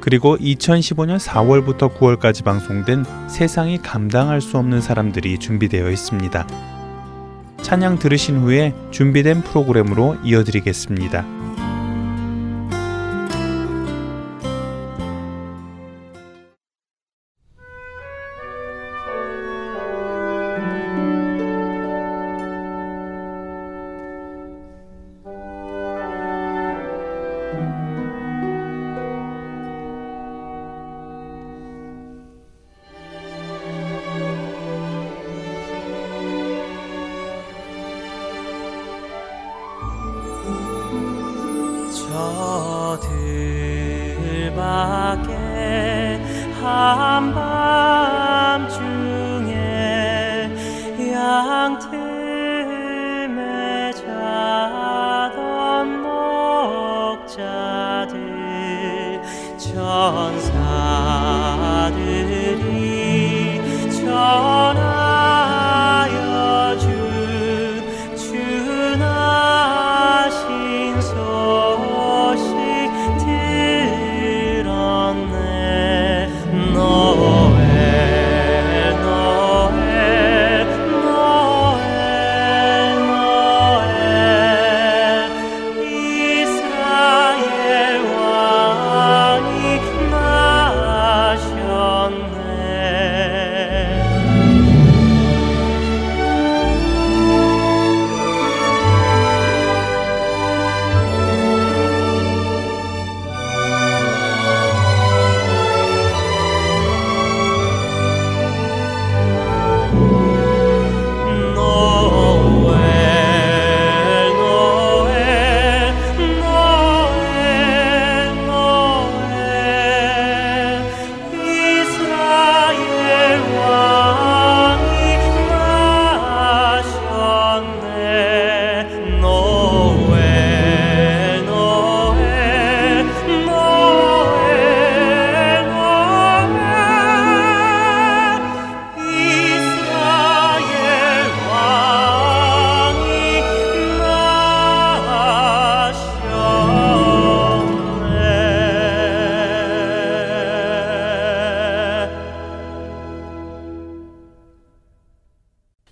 그리고 2015년 4월부터 9월까지 방송된 세상이 감당할 수 없는 사람들이 준비되어 있습니다. 찬양 들으신 후에 준비된 프로그램으로 이어드리겠습니다. 자들 천사.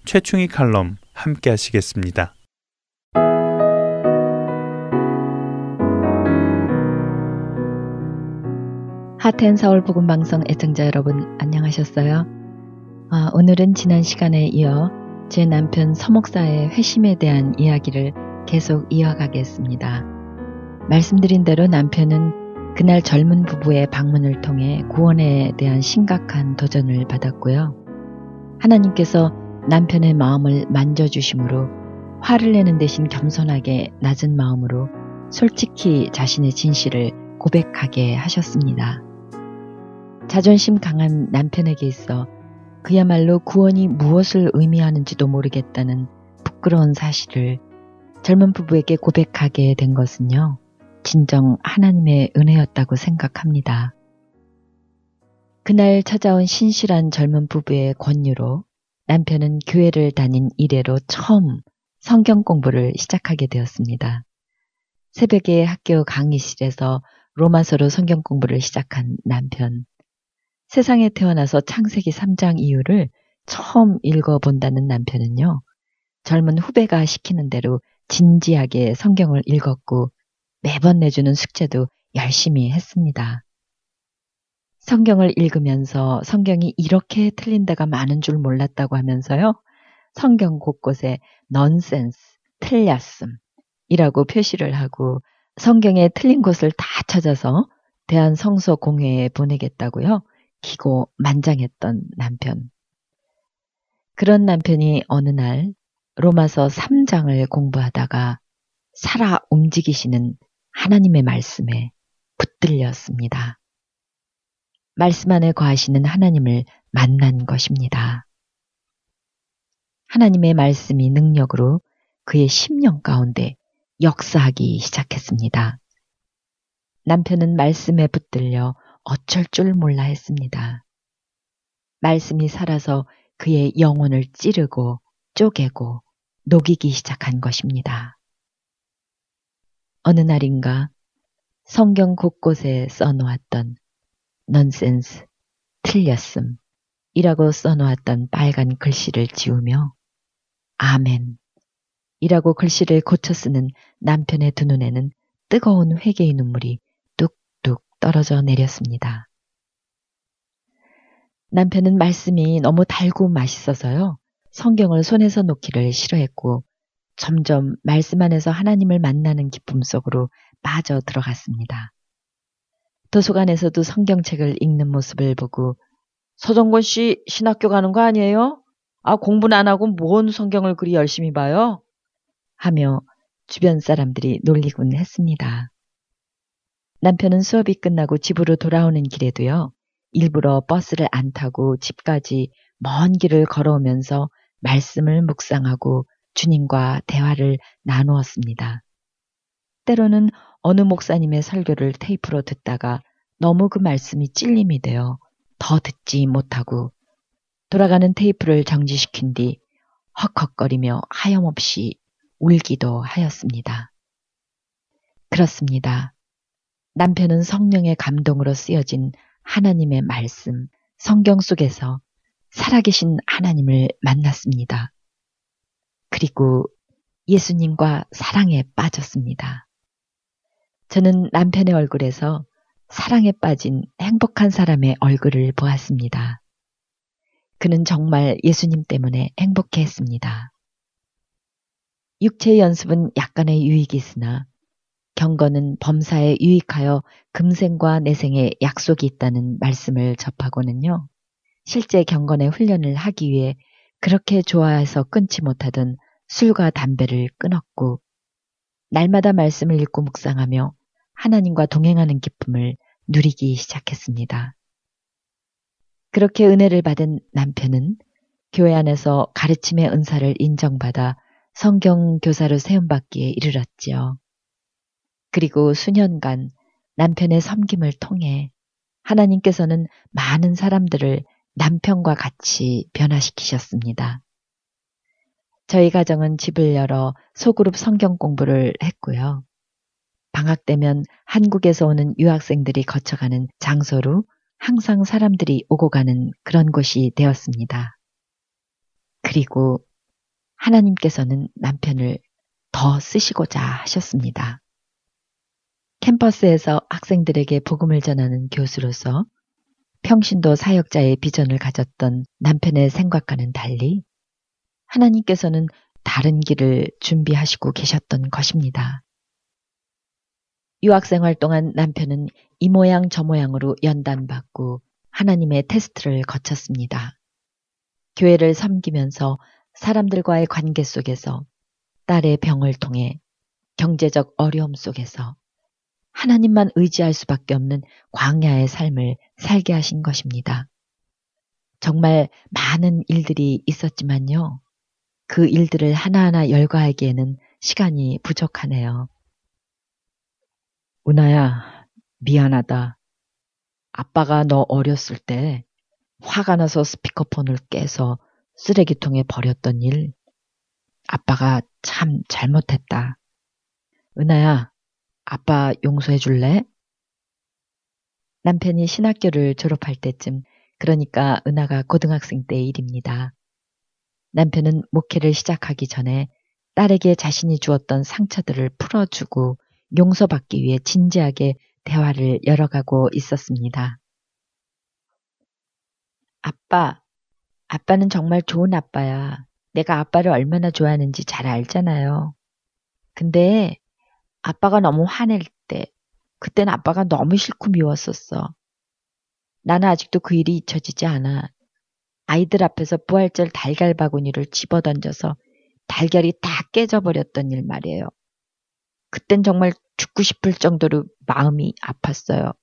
최충희 칼럼 함께 하시겠습니다. 하텐 서울 복음 방송 애청자 여러분 안녕하셨어요? 아, 오늘은 지난 시간에 이어 제 남편 서목사의 회심에 대한 이야기를 계속 이어가겠습니다. 말씀드린 대로 남편은 그날 젊은 부부의 방문을 통해 구원에 대한 심각한 도전을 받았고요. 하나님께서 남편의 마음을 만져주심으로 화를 내는 대신 겸손하게 낮은 마음으로 솔직히 자신의 진실을 고백하게 하셨습니다. 자존심 강한 남편에게 있어 그야말로 구원이 무엇을 의미하는지도 모르겠다는 부끄러운 사실을 젊은 부부에게 고백하게 된 것은요, 진정 하나님의 은혜였다고 생각합니다. 그날 찾아온 신실한 젊은 부부의 권유로 남편은 교회를 다닌 이래로 처음 성경 공부를 시작하게 되었습니다. 새벽에 학교 강의실에서 로마서로 성경 공부를 시작한 남편. 세상에 태어나서 창세기 3장 이유를 처음 읽어본다는 남편은요, 젊은 후배가 시키는 대로 진지하게 성경을 읽었고 매번 내주는 숙제도 열심히 했습니다. 성경을 읽으면서 성경이 이렇게 틀린 데가 많은 줄 몰랐다고 하면서요. 성경 곳곳에 넌센스, 틀렸음 이라고 표시를 하고 성경에 틀린 곳을 다 찾아서 대한성서 공회에 보내겠다고요. 기고 만장했던 남편. 그런 남편이 어느 날 로마서 3장을 공부하다가 살아 움직이시는 하나님의 말씀에 붙들렸습니다. 말씀 안에 거하시는 하나님을 만난 것입니다. 하나님의 말씀이 능력으로 그의 심령 가운데 역사하기 시작했습니다. 남편은 말씀에 붙들려 어쩔 줄 몰라 했습니다. 말씀이 살아서 그의 영혼을 찌르고 쪼개고 녹이기 시작한 것입니다. 어느 날인가 성경 곳곳에 써놓았던 넌센스, 틀렸음, 이라고 써놓았던 빨간 글씨를 지우며 아멘 이라고 글씨를 고쳐 쓰는 남편의 두 눈에는 뜨거운 회개의 눈물이 뚝뚝 떨어져 내렸습니다. 남편은 말씀이 너무 달고 맛있어서요. 성경을 손에서 놓기를 싫어했고 점점 말씀 안에서 하나님을 만나는 기쁨 속으로 빠져 들어갔습니다. 도서관에서도 성경책을 읽는 모습을 보고 서정권 씨 신학교 가는 거 아니에요? 아, 공부는 안 하고 뭔 성경을 그리 열심히 봐요? 하며 주변 사람들이 놀리곤 했습니다. 남편은 수업이 끝나고 집으로 돌아오는 길에도요, 일부러 버스를 안 타고 집까지 먼 길을 걸어오면서 말씀을 묵상하고 주님과 대화를 나누었습니다. 때로는 어느 목사님의 설교를 테이프로 듣다가 너무 그 말씀이 찔림이 되어 더 듣지 못하고 돌아가는 테이프를 정지시킨 뒤 헉헉거리며 하염없이 울기도 하였습니다. 그렇습니다. 남편은 성령의 감동으로 쓰여진 하나님의 말씀, 성경 속에서 살아계신 하나님을 만났습니다. 그리고 예수님과 사랑에 빠졌습니다. 저는 남편의 얼굴에서 사랑에 빠진 행복한 사람의 얼굴을 보았습니다. 그는 정말 예수님 때문에 행복해 했습니다. 육체의 연습은 약간의 유익이 있으나 경건은 범사에 유익하여 금생과 내생에 약속이 있다는 말씀을 접하고는요. 실제 경건의 훈련을 하기 위해 그렇게 좋아해서 끊지 못하던 술과 담배를 끊었고 날마다 말씀을 읽고 묵상하며 하나님과 동행하는 기쁨을 누리기 시작했습니다. 그렇게 은혜를 받은 남편은 교회 안에서 가르침의 은사를 인정받아 성경 교사로 세움받기에 이르렀지요. 그리고 수년간 남편의 섬김을 통해 하나님께서는 많은 사람들을 남편과 같이 변화시키셨습니다. 저희 가정은 집을 열어 소그룹 성경 공부를 했고요. 방학 되면 한국에서 오는 유학생들이 거쳐가는 장소로 항상 사람들이 오고 가는 그런 곳이 되었습니다. 그리고 하나님께서는 남편을 더 쓰시고자 하셨습니다. 캠퍼스에서 학생들에게 복음을 전하는 교수로서 평신도 사역자의 비전을 가졌던 남편의 생각과는 달리 하나님께서는 다른 길을 준비하시고 계셨던 것입니다. 유학생활 동안 남편은 이 모양 저 모양으로 연단받고 하나님의 테스트를 거쳤습니다. 교회를 섬기면서 사람들과의 관계 속에서 딸의 병을 통해 경제적 어려움 속에서 하나님만 의지할 수밖에 없는 광야의 삶을 살게 하신 것입니다. 정말 많은 일들이 있었지만요. 그 일들을 하나하나 열거하기에는 시간이 부족하네요. 은하야, 미안하다. 아빠가 너 어렸을 때 화가 나서 스피커폰을 깨서 쓰레기통에 버렸던 일, 아빠가 참 잘못했다. 은하야, 아빠 용서해 줄래? 남편이 신학교를 졸업할 때쯤, 그러니까 은하가 고등학생 때의 일입니다. 남편은 목회를 시작하기 전에 딸에게 자신이 주었던 상처들을 풀어주고 용서받기 위해 진지하게 대화를 열어가고 있었습니다. 아빠, 아빠는 정말 좋은 아빠야. 내가 아빠를 얼마나 좋아하는지 잘 알잖아요. 근데 아빠가 너무 화낼 때, 그땐 아빠가 너무 싫고 미웠었어. 나는 아직도 그 일이 잊혀지지 않아. 아이들 앞에서 부활절 달걀 바구니를 집어 던져서 달걀이 다 깨져버렸던 일 말이에요. 그땐 정말 죽고 싶을 정도로 마음이 아팠어요.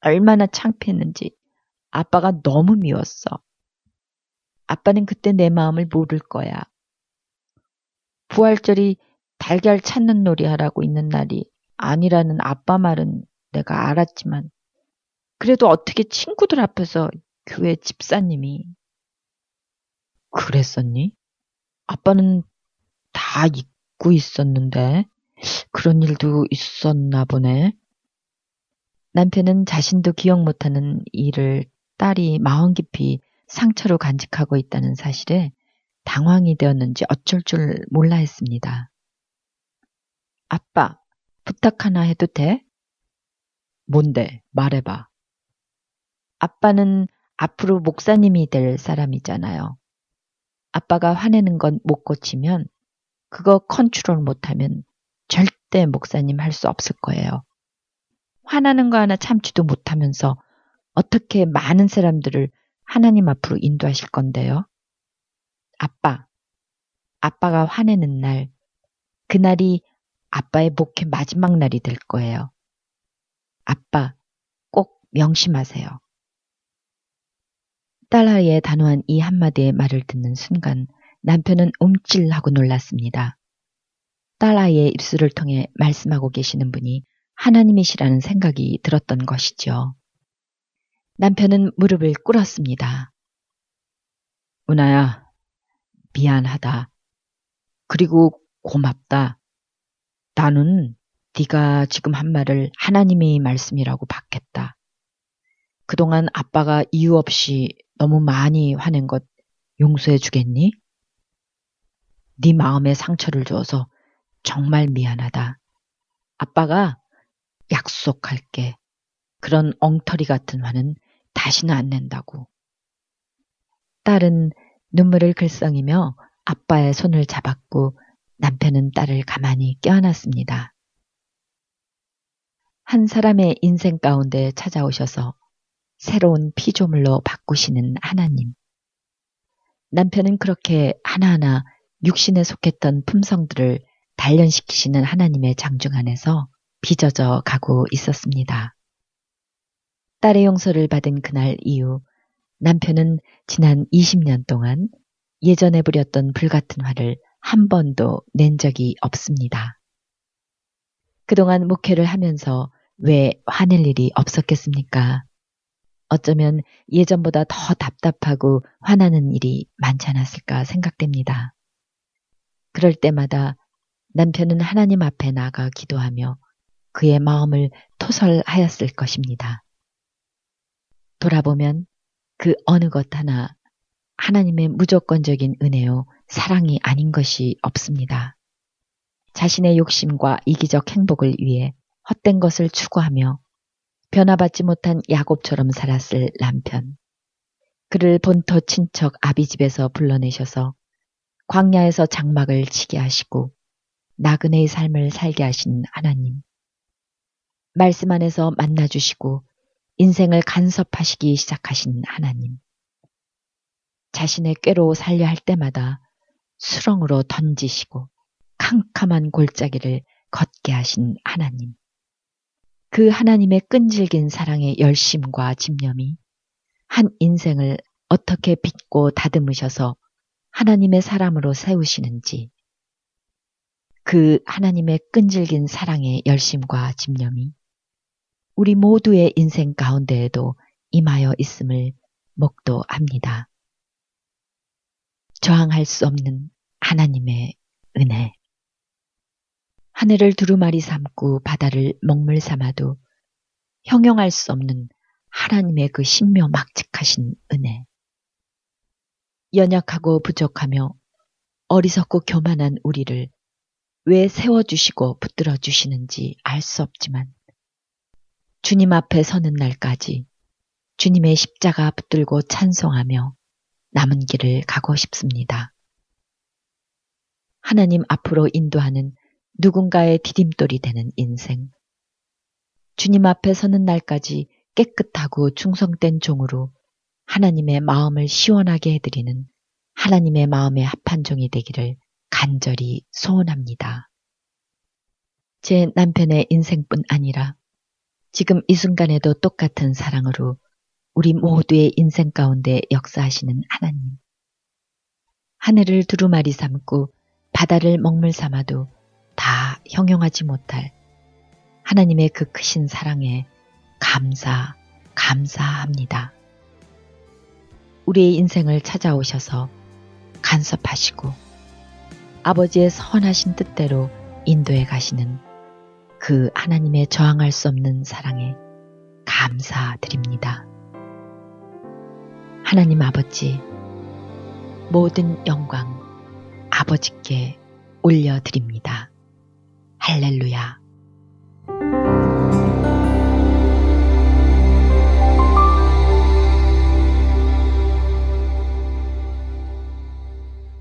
얼마나 창피했는지 아빠가 너무 미웠어. 아빠는 그때 내 마음을 모를 거야. 부활절이 달걀 찾는 놀이 하라고 있는 날이 아니라는 아빠 말은 내가 알았지만 그래도 어떻게 친구들 앞에서 교회 집사님이 그랬었니? 아빠는 다 잊고 있었는데 그런 일도 있었나 보네. 남편은 자신도 기억 못하는 일을 딸이 마음 깊이 상처로 간직하고 있다는 사실에 당황이 되었는지 어쩔 줄 몰라 했습니다. 아빠, 부탁 하나 해도 돼? 뭔데? 말해봐. 아빠는 앞으로 목사님이 될 사람이잖아요. 아빠가 화내는 건 못 고치면 그거 컨트롤 못하면 절대 목사님 할 수 없을 거예요. 화나는 거 하나 참지도 못하면서 어떻게 많은 사람들을 하나님 앞으로 인도하실 건데요? 아빠, 아빠가 화내는 날, 그날이 아빠의 목회 마지막 날이 될 거예요. 아빠, 꼭 명심하세요. 딸아이의 단호한 이 한마디의 말을 듣는 순간 남편은 움찔하고 놀랐습니다. 딸아이의 입술을 통해 말씀하고 계시는 분이 하나님이시라는 생각이 들었던 것이죠. 남편은 무릎을 꿇었습니다. 은하야, 미안하다. 그리고 고맙다. 나는 네가 지금 한 말을 하나님의 말씀이라고 받겠다. 그동안 아빠가 이유 없이 너무 많이 화낸 것 용서해 주겠니? 네 마음에 상처를 주어서 정말 미안하다. 아빠가 약속할게. 그런 엉터리 같은 화는 다시는 안 낸다고. 딸은 눈물을 글썽이며 아빠의 손을 잡았고 남편은 딸을 가만히 껴안았습니다. 한 사람의 인생 가운데 찾아오셔서 새로운 피조물로 바꾸시는 하나님. 남편은 그렇게 하나하나 육신에 속했던 품성들을 단련시키시는 하나님의 장중 안에서 빚어져 가고 있었습니다. 딸의 용서를 받은 그날 이후 남편은 지난 20년 동안 예전에 부렸던 불같은 화를 한 번도 낸 적이 없습니다. 그동안 목회를 하면서 왜 화낼 일이 없었겠습니까? 어쩌면 예전보다 더 답답하고 화나는 일이 많지 않았을까 생각됩니다. 그럴 때마다 남편은 하나님 앞에 나가 기도하며 그의 마음을 토설하였을 것입니다. 돌아보면 그 어느 것 하나 하나님의 무조건적인 은혜요, 사랑이 아닌 것이 없습니다. 자신의 욕심과 이기적 행복을 위해 헛된 것을 추구하며 변화받지 못한 야곱처럼 살았을 남편. 그를 본토 친척 아비 집에서 불러내셔서 광야에서 장막을 치게 하시고 나그네의 삶을 살게 하신 하나님. 말씀 안에서 만나주시고 인생을 간섭하시기 시작하신 하나님. 자신의 꾀로 살려 할 때마다 수렁으로 던지시고 캄캄한 골짜기를 걷게 하신 하나님. 그 하나님의 끈질긴 사랑의 열심과 집념이 한 인생을 어떻게 빚고 다듬으셔서 하나님의 사람으로 세우시는지 그 하나님의 끈질긴 사랑의 열심과 집념이 우리 모두의 인생 가운데에도 임하여 있음을 목도합니다. 저항할 수 없는 하나님의 은혜. 하늘을 두루마리 삼고 바다를 먹물 삼아도 형용할 수 없는 하나님의 그 신묘 막직하신 은혜. 연약하고 부족하며 어리석고 교만한 우리를 왜 세워주시고 붙들어 주시는지 알 수 없지만 주님 앞에 서는 날까지 주님의 십자가 붙들고 찬송하며 남은 길을 가고 싶습니다. 하나님 앞으로 인도하는 누군가의 디딤돌이 되는 인생. 주님 앞에 서는 날까지 깨끗하고 충성된 종으로 하나님의 마음을 시원하게 해드리는 하나님의 마음에 합한 종이 되기를 간절히 소원합니다. 제 남편의 인생뿐 아니라 지금 이 순간에도 똑같은 사랑으로 우리 모두의 인생 가운데 역사하시는 하나님. 하늘을 두루마리 삼고 바다를 먹물 삼아도 다 형용하지 못할 하나님의 그 크신 사랑에 감사, 감사합니다. 우리의 인생을 찾아오셔서 간섭하시고 아버지의 선하신 뜻대로 인도해 가시는 그 하나님의 저항할 수 없는 사랑에 감사드립니다. 하나님 아버지, 모든 영광 아버지께 올려드립니다. 할렐루야.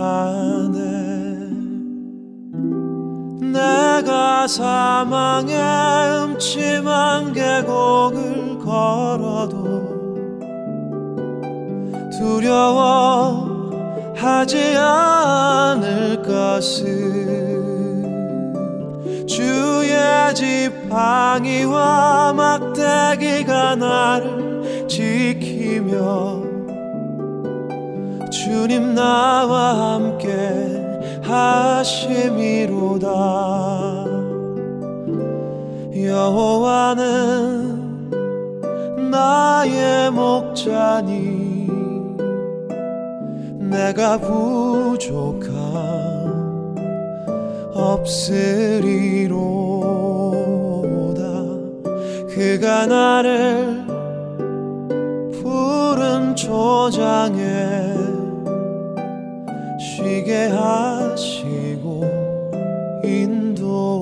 하네 내가 사망의 음침한 계곡을 걸어도 두려워하지 않을 것을 주의 지팡이와 막대기가 나를 지키며 주님 나와 함께 하심이로다. 여호와는 나의 목자니 내가 부족함 없으리로다. 그가 나를 푸른 초장에 쉬게 하시고 인도하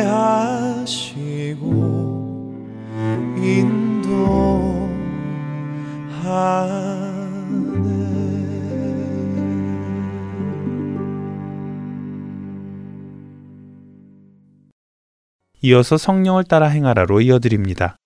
하시고 인도하네 이어서 성령을 따라 행하라로 이어드립니다.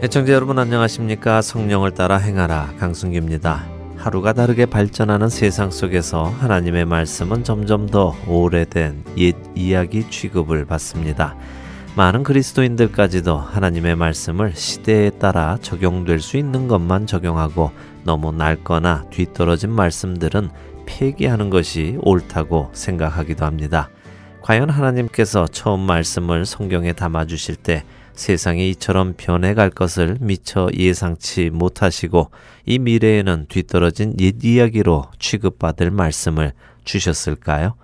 애청자 여러분 안녕하십니까? 성령을 따라 행하라 강승규입니다. 하루가 다르게 발전하는 세상 속에서 하나님의 말씀은 점점 더 오래된 옛 이야기 취급을 받습니다. 많은 그리스도인들까지도 하나님의 말씀을 시대에 따라 적용될 수 있는 것만 적용하고 너무 낡거나 뒤떨어진 말씀들은 폐기하는 것이 옳다고 생각하기도 합니다. 과연 하나님께서 처음 말씀을 성경에 담아 주실 때 세상이 이처럼 변해갈 것을 미처 예상치 못하시고 이 미래에는 뒤떨어진 옛 이야기로 취급받을 말씀을 주셨을까요?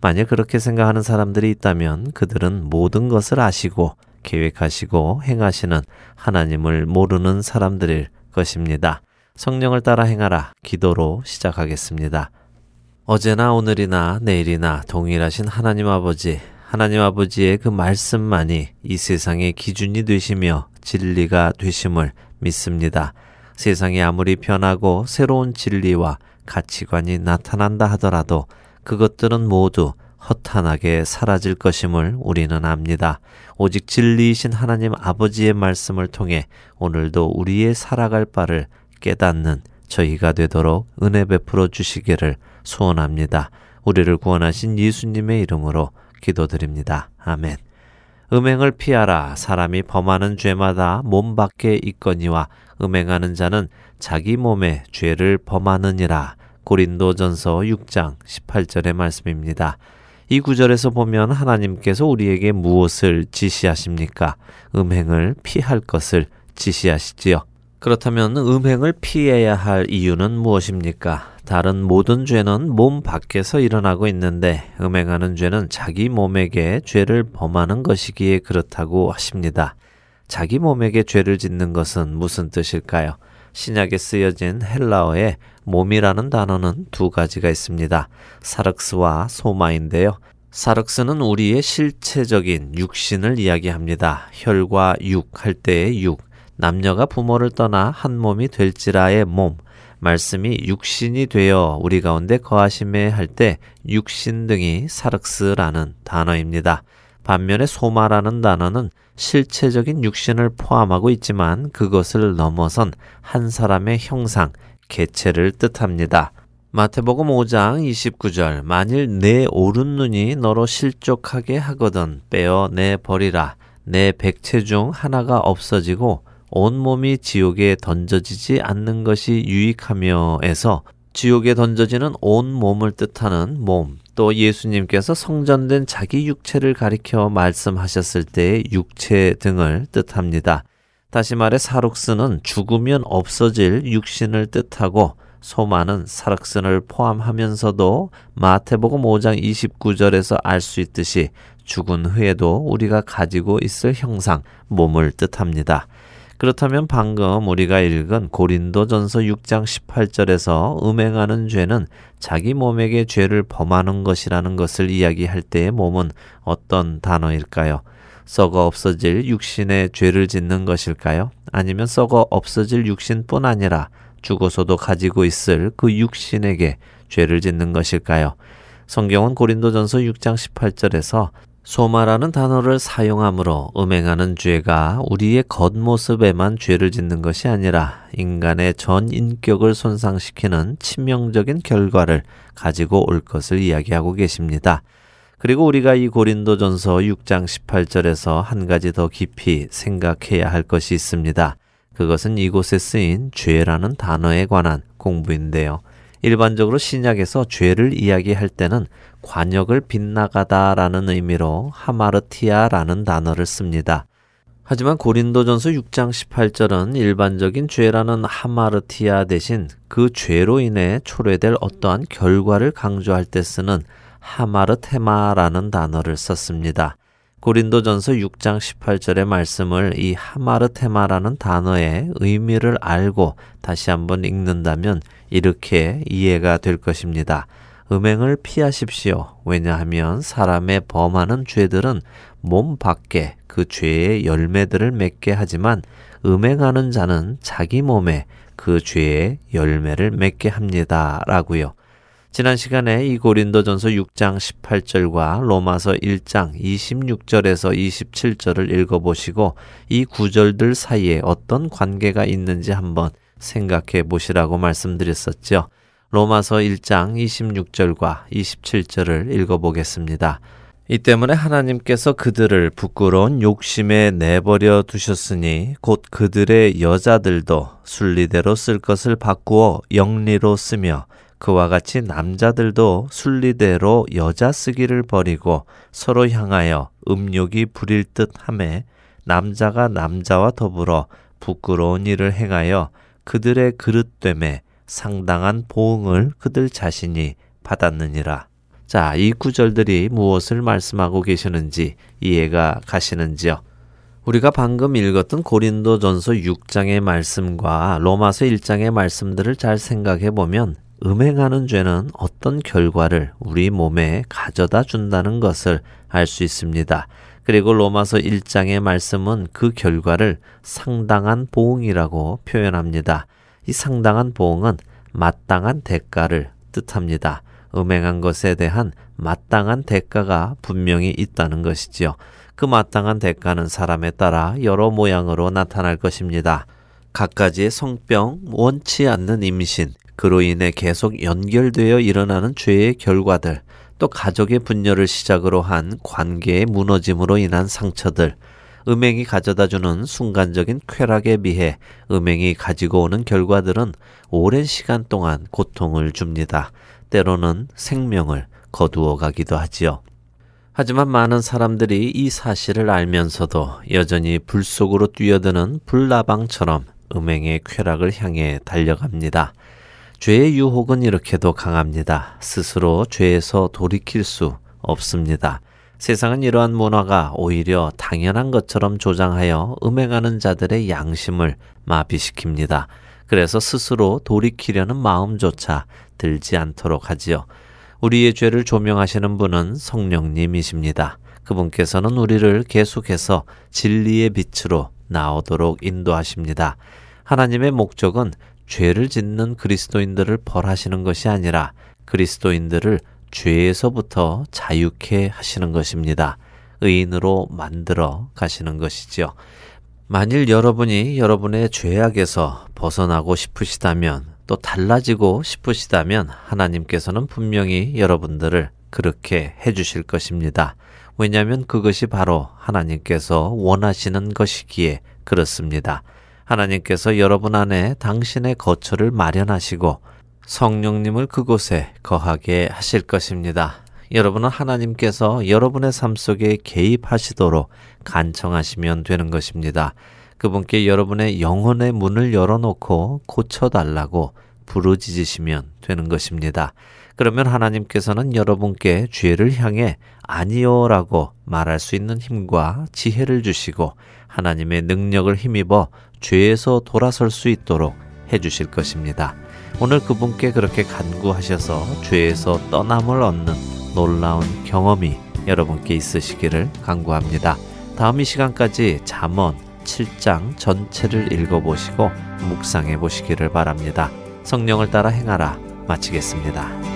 만약 그렇게 생각하는 사람들이 있다면 그들은 모든 것을 아시고 계획하시고 행하시는 하나님을 모르는 사람들일 것입니다. 성령을 따라 행하라 기도로 시작하겠습니다. 어제나 오늘이나 내일이나 동일하신 하나님 아버지 하나님 아버지의 그 말씀만이 이 세상의 기준이 되시며 진리가 되심을 믿습니다. 세상이 아무리 변하고 새로운 진리와 가치관이 나타난다 하더라도 그것들은 모두 허탄하게 사라질 것임을 우리는 압니다. 오직 진리이신 하나님 아버지의 말씀을 통해 오늘도 우리의 살아갈 바를 깨닫는 저희가 되도록 은혜 베풀어 주시기를 소원합니다. 우리를 구원하신 예수님의 이름으로 기도드립니다. 아멘. 음행을 피하라. 사람이 범하는 죄마다 몸 밖에 있거니와 음행하는 자는 자기 몸에 죄를 범하느니라. 고린도전서 6장 18절의 말씀입니다. 이 구절에서 보면 하나님께서 우리에게 무엇을 지시하십니까? 음행을 피할 것을 지시하시지요. 그렇다면 음행을 피해야 할 이유는 무엇입니까? 다른 모든 죄는 몸 밖에서 일어나고 있는데 음행하는 죄는 자기 몸에게 죄를 범하는 것이기에 그렇다고 하십니다. 자기 몸에게 죄를 짓는 것은 무슨 뜻일까요? 신약에 쓰여진 헬라어에 몸이라는 단어는 두 가지가 있습니다. 사륵스와 소마인데요. 사륵스는 우리의 실체적인 육신을 이야기합니다. 혈과 육 할 때의 육, 남녀가 부모를 떠나 한 몸이 될지라의 몸, 말씀이 육신이 되어 우리 가운데 거하심에 할 때 육신 등이 사륵스라는 단어입니다. 반면에 소마라는 단어는 실체적인 육신을 포함하고 있지만 그것을 넘어선 한 사람의 형상, 개체를 뜻합니다. 마태복음 5장 29절 만일 내 오른 눈이 너로 실족하게 하거든 빼어 내 버리라 내 백체 중 하나가 없어지고 온몸이 지옥에 던져지지 않는 것이 유익하며에서 지옥에 던져지는 온 몸을 뜻하는 몸, 또 예수님께서 성전된 자기 육체를 가리켜 말씀하셨을 때의 육체 등을 뜻합니다. 다시 말해 사룩스는 죽으면 없어질 육신을 뜻하고 소마는 사륵슨을 포함하면서도 마태복음 5장 29절에서 알 수 있듯이 죽은 후에도 우리가 가지고 있을 형상, 몸을 뜻합니다. 그렇다면 방금 우리가 읽은 고린도전서 6장 18절에서 음행하는 죄는 자기 몸에게 죄를 범하는 것이라는 것을 이야기할 때의 몸은 어떤 단어일까요? 썩어 없어질 육신의 죄를 짓는 것일까요? 아니면 썩어 없어질 육신뿐 아니라 죽어서도 가지고 있을 그 육신에게 죄를 짓는 것일까요? 성경은 고린도전서 6장 18절에서 소마라는 단어를 사용함으로 음행하는 죄가 우리의 겉모습에만 죄를 짓는 것이 아니라 인간의 전 인격을 손상시키는 치명적인 결과를 가지고 올 것을 이야기하고 계십니다. 그리고 우리가 이 고린도 전서 6장 18절에서 한 가지 더 깊이 생각해야 할 것이 있습니다. 그것은 이곳에 쓰인 죄라는 단어에 관한 공부인데요. 일반적으로 신약에서 죄를 이야기할 때는 관역을 빗나가다라는 의미로 하마르티아라는 단어를 씁니다. 하지만 고린도전서 6장 18절은 일반적인 죄라는 하마르티아 대신 그 죄로 인해 초래될 어떠한 결과를 강조할 때 쓰는 하마르테마라는 단어를 썼습니다. 고린도전서 6장 18절의 말씀을 이 하마르테마라는 단어의 의미를 알고 다시 한번 읽는다면 이렇게 이해가 될 것입니다. 음행을 피하십시오. 왜냐하면 사람의 범하는 죄들은 몸 밖에 그 죄의 열매들을 맺게 하지만 음행하는 자는 자기 몸에 그 죄의 열매를 맺게 합니다. 라고요. 지난 시간에 이 고린도전서 6장 18절과 로마서 1장 26절에서 27절을 읽어보시고 이 구절들 사이에 어떤 관계가 있는지 한번 생각해 보시라고 말씀드렸었죠. 로마서 1장 26절과 27절을 읽어보겠습니다. 이 때문에 하나님께서 그들을 부끄러운 욕심에 내버려 두셨으니 곧 그들의 여자들도 순리대로 쓸 것을 바꾸어 영리로 쓰며 그와 같이 남자들도 순리대로 여자 쓰기를 버리고 서로 향하여 음욕이 부릴 듯 함에 남자가 남자와 더불어 부끄러운 일을 행하여 그들의 그릇 됨에 상당한 보응을 그들 자신이 받았느니라. 자, 이 구절들이 무엇을 말씀하고 계시는지 이해가 가시는지요? 우리가 방금 읽었던 고린도전서 6장의 말씀과 로마서 1장의 말씀들을 잘 생각해 보면 음행하는 죄는 어떤 결과를 우리 몸에 가져다 준다는 것을 알 수 있습니다. 그리고 로마서 1장의 말씀은 그 결과를 상당한 보응이라고 표현합니다. 이 상당한 보응은 마땅한 대가를 뜻합니다. 음행한 것에 대한 마땅한 대가가 분명히 있다는 것이지요. 그 마땅한 대가는 사람에 따라 여러 모양으로 나타날 것입니다. 갖가지의 성병, 원치 않는 임신, 그로 인해 계속 연결되어 일어나는 죄의 결과들, 또 가족의 분열을 시작으로 한 관계의 무너짐으로 인한 상처들, 음행이 가져다 주는 순간적인 쾌락에 비해 음행이 가지고 오는 결과들은 오랜 시간 동안 고통을 줍니다. 때로는 생명을 거두어 가기도 하지요. 하지만 많은 사람들이 이 사실을 알면서도 여전히 불 속으로 뛰어드는 불나방처럼 음행의 쾌락을 향해 달려갑니다. 죄의 유혹은 이렇게도 강합니다. 스스로 죄에서 돌이킬 수 없습니다. 세상은 이러한 문화가 오히려 당연한 것처럼 조장하여 음행하는 자들의 양심을 마비시킵니다. 그래서 스스로 돌이키려는 마음조차 들지 않도록 하지요. 우리의 죄를 조명하시는 분은 성령님이십니다. 그분께서는 우리를 계속해서 진리의 빛으로 나오도록 인도하십니다. 하나님의 목적은 죄를 짓는 그리스도인들을 벌하시는 것이 아니라 그리스도인들을 죄에서부터 자유케 하시는 것입니다. 의인으로 만들어 가시는 것이지요. 만일 여러분이 여러분의 죄악에서 벗어나고 싶으시다면 또 달라지고 싶으시다면 하나님께서는 분명히 여러분들을 그렇게 해주실 것입니다. 왜냐하면 그것이 바로 하나님께서 원하시는 것이기에 그렇습니다. 하나님께서 여러분 안에 당신의 거처를 마련하시고 성령님을 그곳에 거하게 하실 것입니다. 여러분은 하나님께서 여러분의 삶 속에 개입하시도록 간청하시면 되는 것입니다. 그분께 여러분의 영혼의 문을 열어놓고 고쳐달라고 부르짖으시면 되는 것입니다. 그러면 하나님께서는 여러분께 죄를 향해 아니요라고 말할 수 있는 힘과 지혜를 주시고 하나님의 능력을 힘입어 죄에서 돌아설 수 있도록 해주실 것입니다. 오늘 그분께 그렇게 간구하셔서 죄에서 떠남을 얻는 놀라운 경험이 여러분께 있으시기를 간구합니다. 다음 이 시간까지 잠언 7장 전체를 읽어보시고 묵상해 보시기를 바랍니다. 성령을 따라 행하라 마치겠습니다.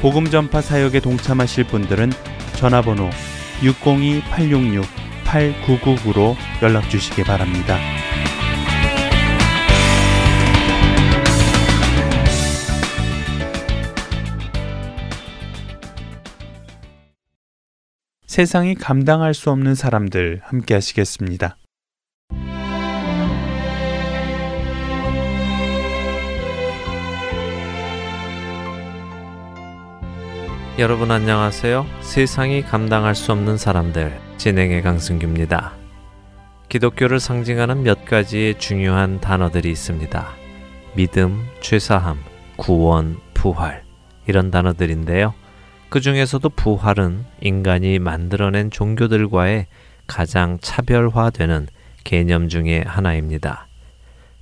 복음 전파 사역에 동참하실 분들은 전화번호 602-866-8999로 연락 주시기 바랍니다. 세상이 감당할 수 없는 사람들 함께 하시겠습니다. 여러분 안녕하세요. 세상이 감당할 수 없는 사람들 진행의 강승규입니다. 기독교를 상징하는 몇 가지의 중요한 단어들이 있습니다. 믿음, 죄사함, 구원, 부활 이런 단어들인데요. 그 중에서도 부활은 인간이 만들어낸 종교들과의 가장 차별화되는 개념 중의 하나입니다.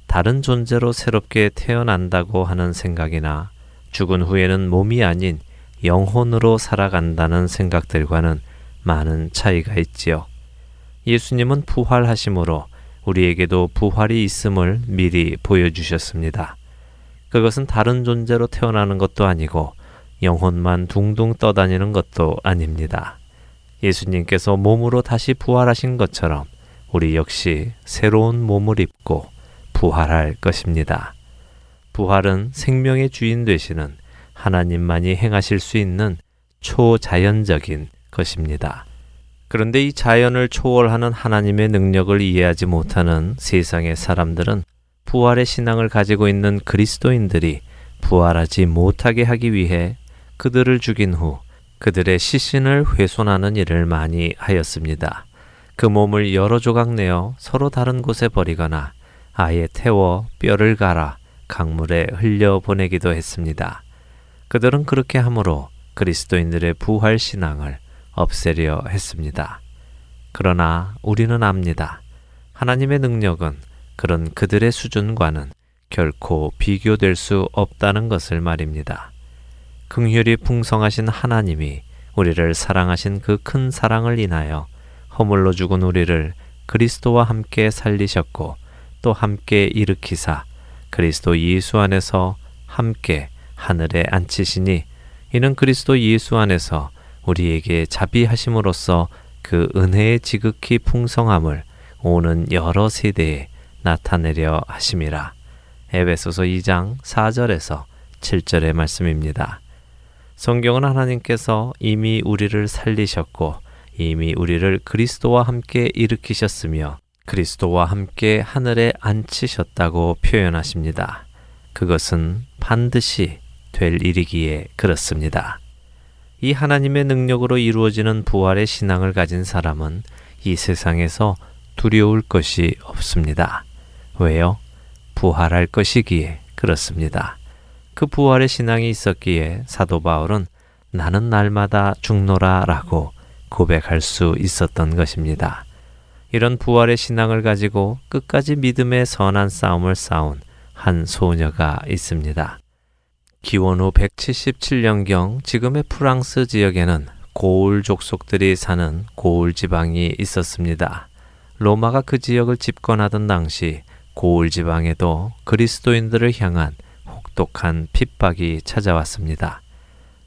다른 존재로 새롭게 태어난다고 하는 생각이나 죽은 후에는 몸이 아닌 영혼으로 살아간다는 생각들과는 많은 차이가 있지요. 예수님은 부활하심으로 우리에게도 부활이 있음을 미리 보여주셨습니다. 그것은 다른 존재로 태어나는 것도 아니고 영혼만 둥둥 떠다니는 것도 아닙니다. 예수님께서 몸으로 다시 부활하신 것처럼 우리 역시 새로운 몸을 입고 부활할 것입니다. 부활은 생명의 주인 되시는 하나님만이 행하실 수 있는 초자연적인 것입니다. 그런데 이 자연을 초월하는 하나님의 능력을 이해하지 못하는 세상의 사람들은 부활의 신앙을 가지고 있는 그리스도인들이 부활하지 못하게 하기 위해 그들을 죽인 후 그들의 시신을 훼손하는 일을 많이 하였습니다. 그 몸을 여러 조각 내어 서로 다른 곳에 버리거나 아예 태워 뼈를 갈아 강물에 흘려 보내기도 했습니다. 그들은 그렇게 함으로 그리스도인들의 부활 신앙을 없애려 했습니다. 그러나 우리는 압니다. 하나님의 능력은 그런 그들의 수준과는 결코 비교될 수 없다는 것을 말입니다. 긍휼이 풍성하신 하나님이 우리를 사랑하신 그 큰 사랑을 인하여 허물로 죽은 우리를 그리스도와 함께 살리셨고 또 함께 일으키사 그리스도 예수 안에서 함께 하늘에 앉히시니 이는 그리스도 예수 안에서 우리에게 자비하심으로써 그 은혜의 지극히 풍성함을 오는 여러 세대에 나타내려 하심이라. 에베소서 2장 4절에서 7절의 말씀입니다. 성경은 하나님께서 이미 우리를 살리셨고 이미 우리를 그리스도와 함께 일으키셨으며 그리스도와 함께 하늘에 앉히셨다고 표현하십니다. 그것은 반드시 될 일이기에 그렇습니다. 이 하나님의 능력으로 이루어지는 부활의 신앙을 가진 사람은 이 세상에서 두려울 것이 없습니다. 왜요? 부활할 것이기에 그렇습니다. 그 부활의 신앙이 있었기에 사도 바울은 나는 날마다 죽노라 라고 고백할 수 있었던 것입니다. 이런 부활의 신앙을 가지고 끝까지 믿음의 선한 싸움을 싸운 한 소녀가 있습니다. 기원 후 177년경 지금의 프랑스 지역에는 고울 족속들이 사는 고울 지방이 있었습니다. 로마가 그 지역을 집권하던 당시 고울 지방에도 그리스도인들을 향한 혹독한 핍박이 찾아왔습니다.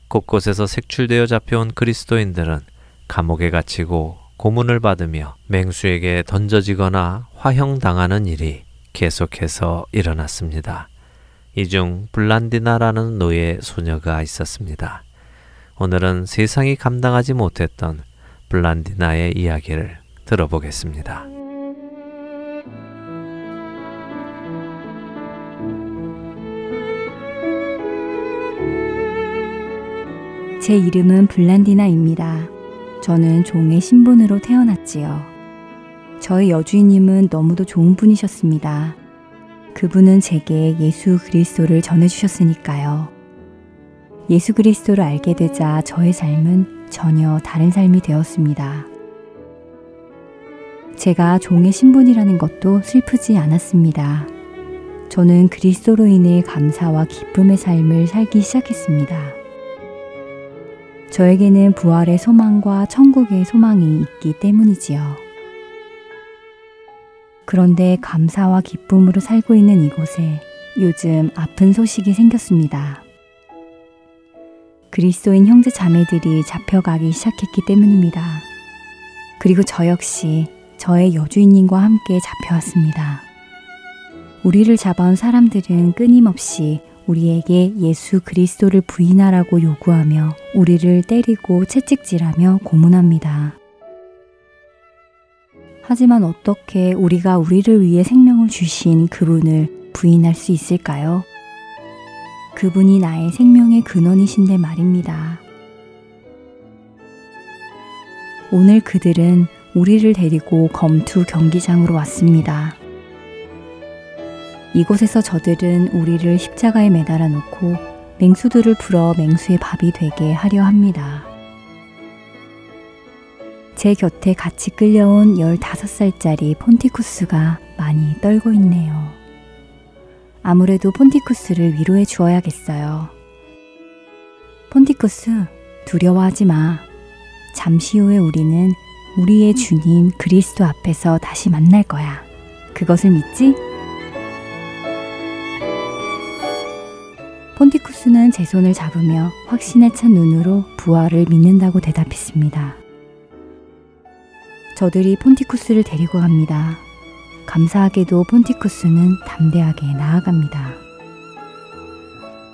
곳곳에서 색출되어 잡혀온 그리스도인들은 감옥에 갇히고 고문을 받으며 맹수에게 던져지거나 화형당하는 일이 계속해서 일어났습니다. 이 중 블란디나라는 노예 소녀가 있었습니다. 오늘은 세상이 감당하지 못했던 블란디나의 이야기를 들어보겠습니다. 제 이름은 블란디나입니다. 저는 종의 신분으로 태어났지요. 저희 여주인님은 너무도 좋은 분이셨습니다. 그분은 제게 예수 그리스도를 전해주셨으니까요. 예수 그리스도를 알게 되자 저의 삶은 전혀 다른 삶이 되었습니다. 제가 종의 신분이라는 것도 슬프지 않았습니다. 저는 그리스도로 인해 감사와 기쁨의 삶을 살기 시작했습니다. 저에게는 부활의 소망과 천국의 소망이 있기 때문이지요. 그런데 감사와 기쁨으로 살고 있는 이곳에 요즘 아픈 소식이 생겼습니다. 그리스도인 형제 자매들이 잡혀가기 시작했기 때문입니다. 그리고 저 역시 저의 여주인님과 함께 잡혀왔습니다. 우리를 잡아온 사람들은 끊임없이 우리에게 예수 그리스도를 부인하라고 요구하며 우리를 때리고 채찍질하며 고문합니다. 하지만 어떻게 우리가 우리를 위해 생명을 주신 그분을 부인할 수 있을까요? 그분이 나의 생명의 근원이신데 말입니다. 오늘 그들은 우리를 데리고 검투 경기장으로 왔습니다. 이곳에서 저들은 우리를 십자가에 매달아 놓고 맹수들을 풀어 맹수의 밥이 되게 하려 합니다. 제 곁에 같이 끌려온 15살짜리 폰티쿠스가 많이 떨고 있네요. 아무래도 폰티쿠스를 위로해 주어야겠어요. 폰티쿠스, 두려워하지 마. 잠시 후에 우리는 우리의 주님 그리스도 앞에서 다시 만날 거야. 그것을 믿지? 폰티쿠스는 제 손을 잡으며 확신에 찬 눈으로 부활을 믿는다고 대답했습니다. 저들이 폰티쿠스를 데리고 갑니다. 감사하게도 폰티쿠스는 담대하게 나아갑니다.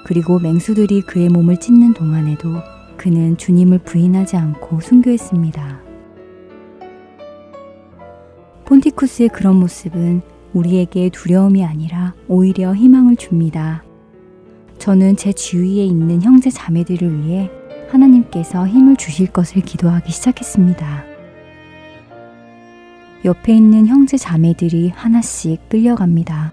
그리고 맹수들이 그의 몸을 찢는 동안에도 그는 주님을 부인하지 않고 순교했습니다. 폰티쿠스의 그런 모습은 우리에게 두려움이 아니라 오히려 희망을 줍니다. 저는 제 주위에 있는 형제 자매들을 위해 하나님께서 힘을 주실 것을 기도하기 시작했습니다. 옆에 있는 형제 자매들이 하나씩 끌려갑니다.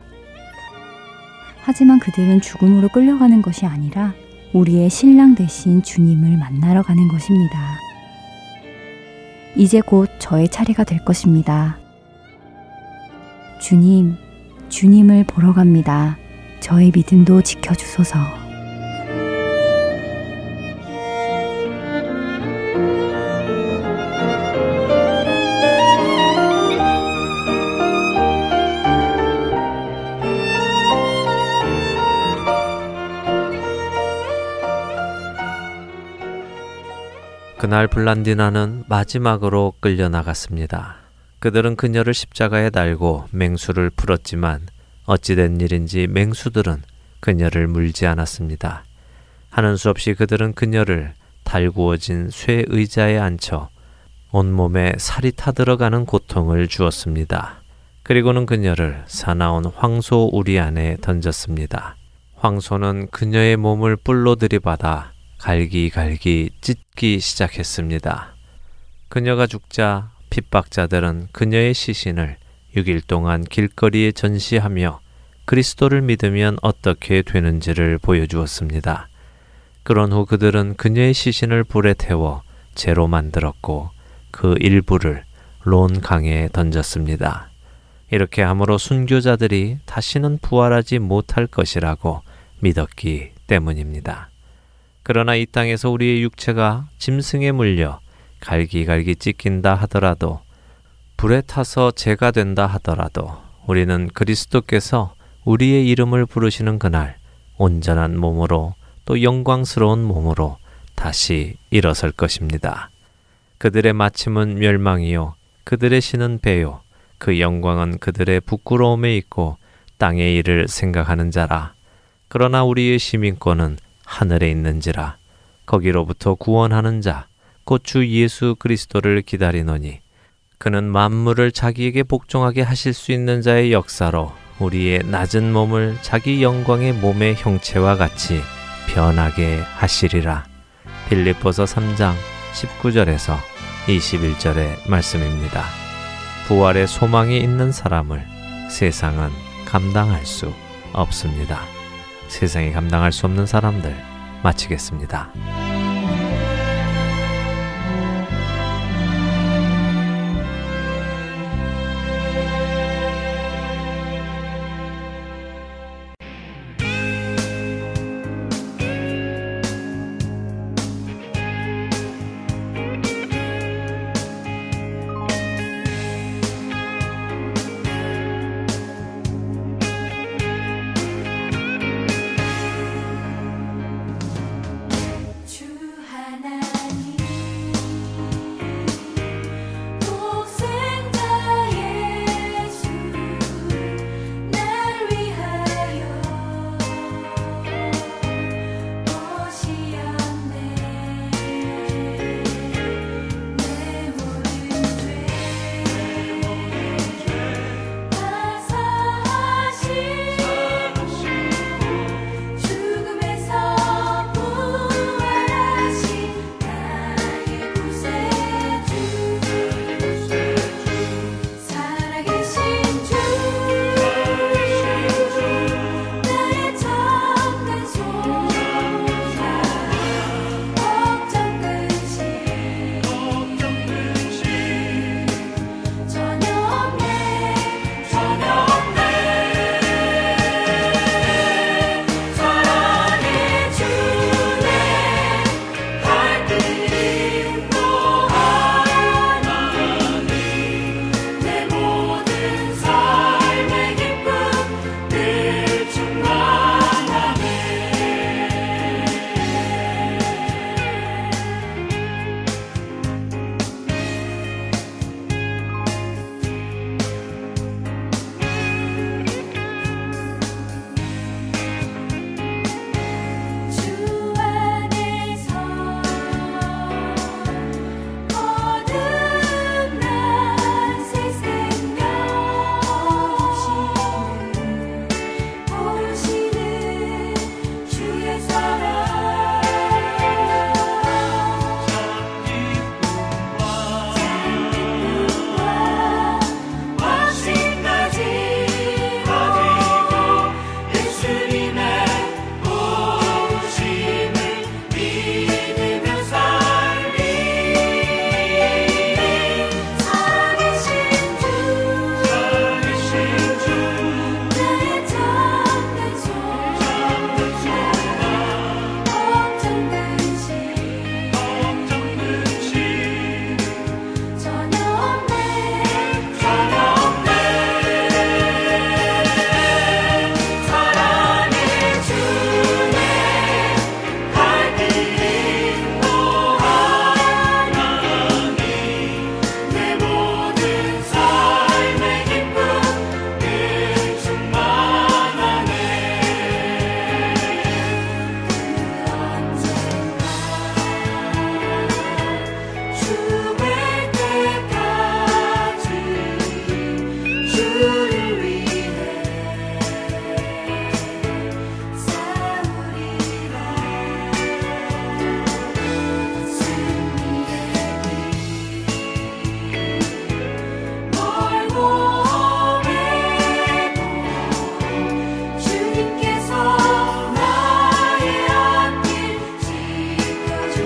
하지만 그들은 죽음으로 끌려가는 것이 아니라 우리의 신랑 대신 주님을 만나러 가는 것입니다. 이제 곧 저의 차례가 될 것입니다. 주님, 주님을 보러 갑니다. 저의 믿음도 지켜주소서. 그날 블란디나는 마지막으로 끌려나갔습니다. 그들은 그녀를 십자가에 달고 맹수를 풀었지만 어찌된 일인지 맹수들은 그녀를 물지 않았습니다. 하는 수 없이 그들은 그녀를 달구어진 쇠 의자에 앉혀 온몸에 살이 타들어가는 고통을 주었습니다. 그리고는 그녀를 사나운 황소 우리 안에 던졌습니다. 황소는 그녀의 몸을 뿔로 들이받아 갈기갈기 찢기 시작했습니다. 그녀가 죽자 핍박자들은 그녀의 시신을 6일 동안 길거리에 전시하며 그리스도를 믿으면 어떻게 되는지를 보여주었습니다. 그런 후 그들은 그녀의 시신을 불에 태워 재로 만들었고 그 일부를 론 강에 던졌습니다. 이렇게 함으로 순교자들이 다시는 부활하지 못할 것이라고 믿었기 때문입니다. 그러나 이 땅에서 우리의 육체가 짐승에 물려 갈기갈기 찢긴다 하더라도 불에 타서 죄가 된다 하더라도 우리는 그리스도께서 우리의 이름을 부르시는 그날 온전한 몸으로 또 영광스러운 몸으로 다시 일어설 것입니다. 그들의 마침은 멸망이요 그들의 신은 배요 그 영광은 그들의 부끄러움에 있고 땅의 일을 생각하는 자라 그러나 우리의 시민권은 하늘에 있는지라 거기로부터 구원하는 자, 곧 주 예수 그리스도를 기다리노니 그는 만물을 자기에게 복종하게 하실 수 있는 자의 역사로 우리의 낮은 몸을 자기 영광의 몸의 형체와 같이 변하게 하시리라. 빌립보서 3장 19절에서 21절의 말씀입니다. 부활의 소망이 있는 사람을 세상은 감당할 수 없습니다. 세상이 감당할 수 없는 사람들 마치겠습니다.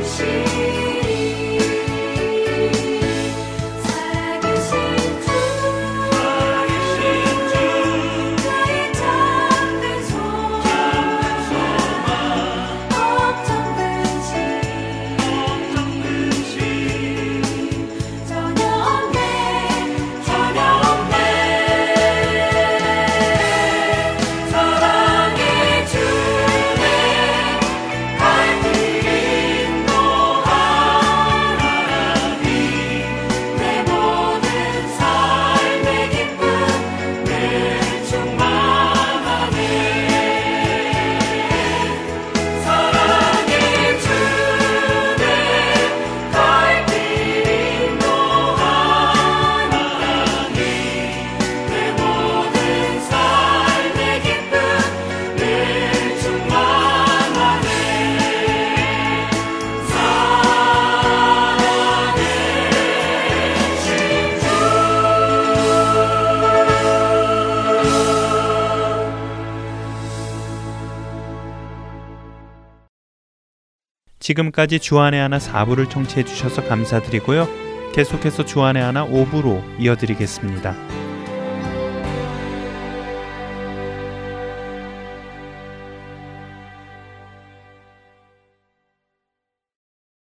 she 지금까지 주안의 하나 4부를 청취해 주셔서 감사드리고요. 계속해서 주안의 하나 5부로 이어드리겠습니다.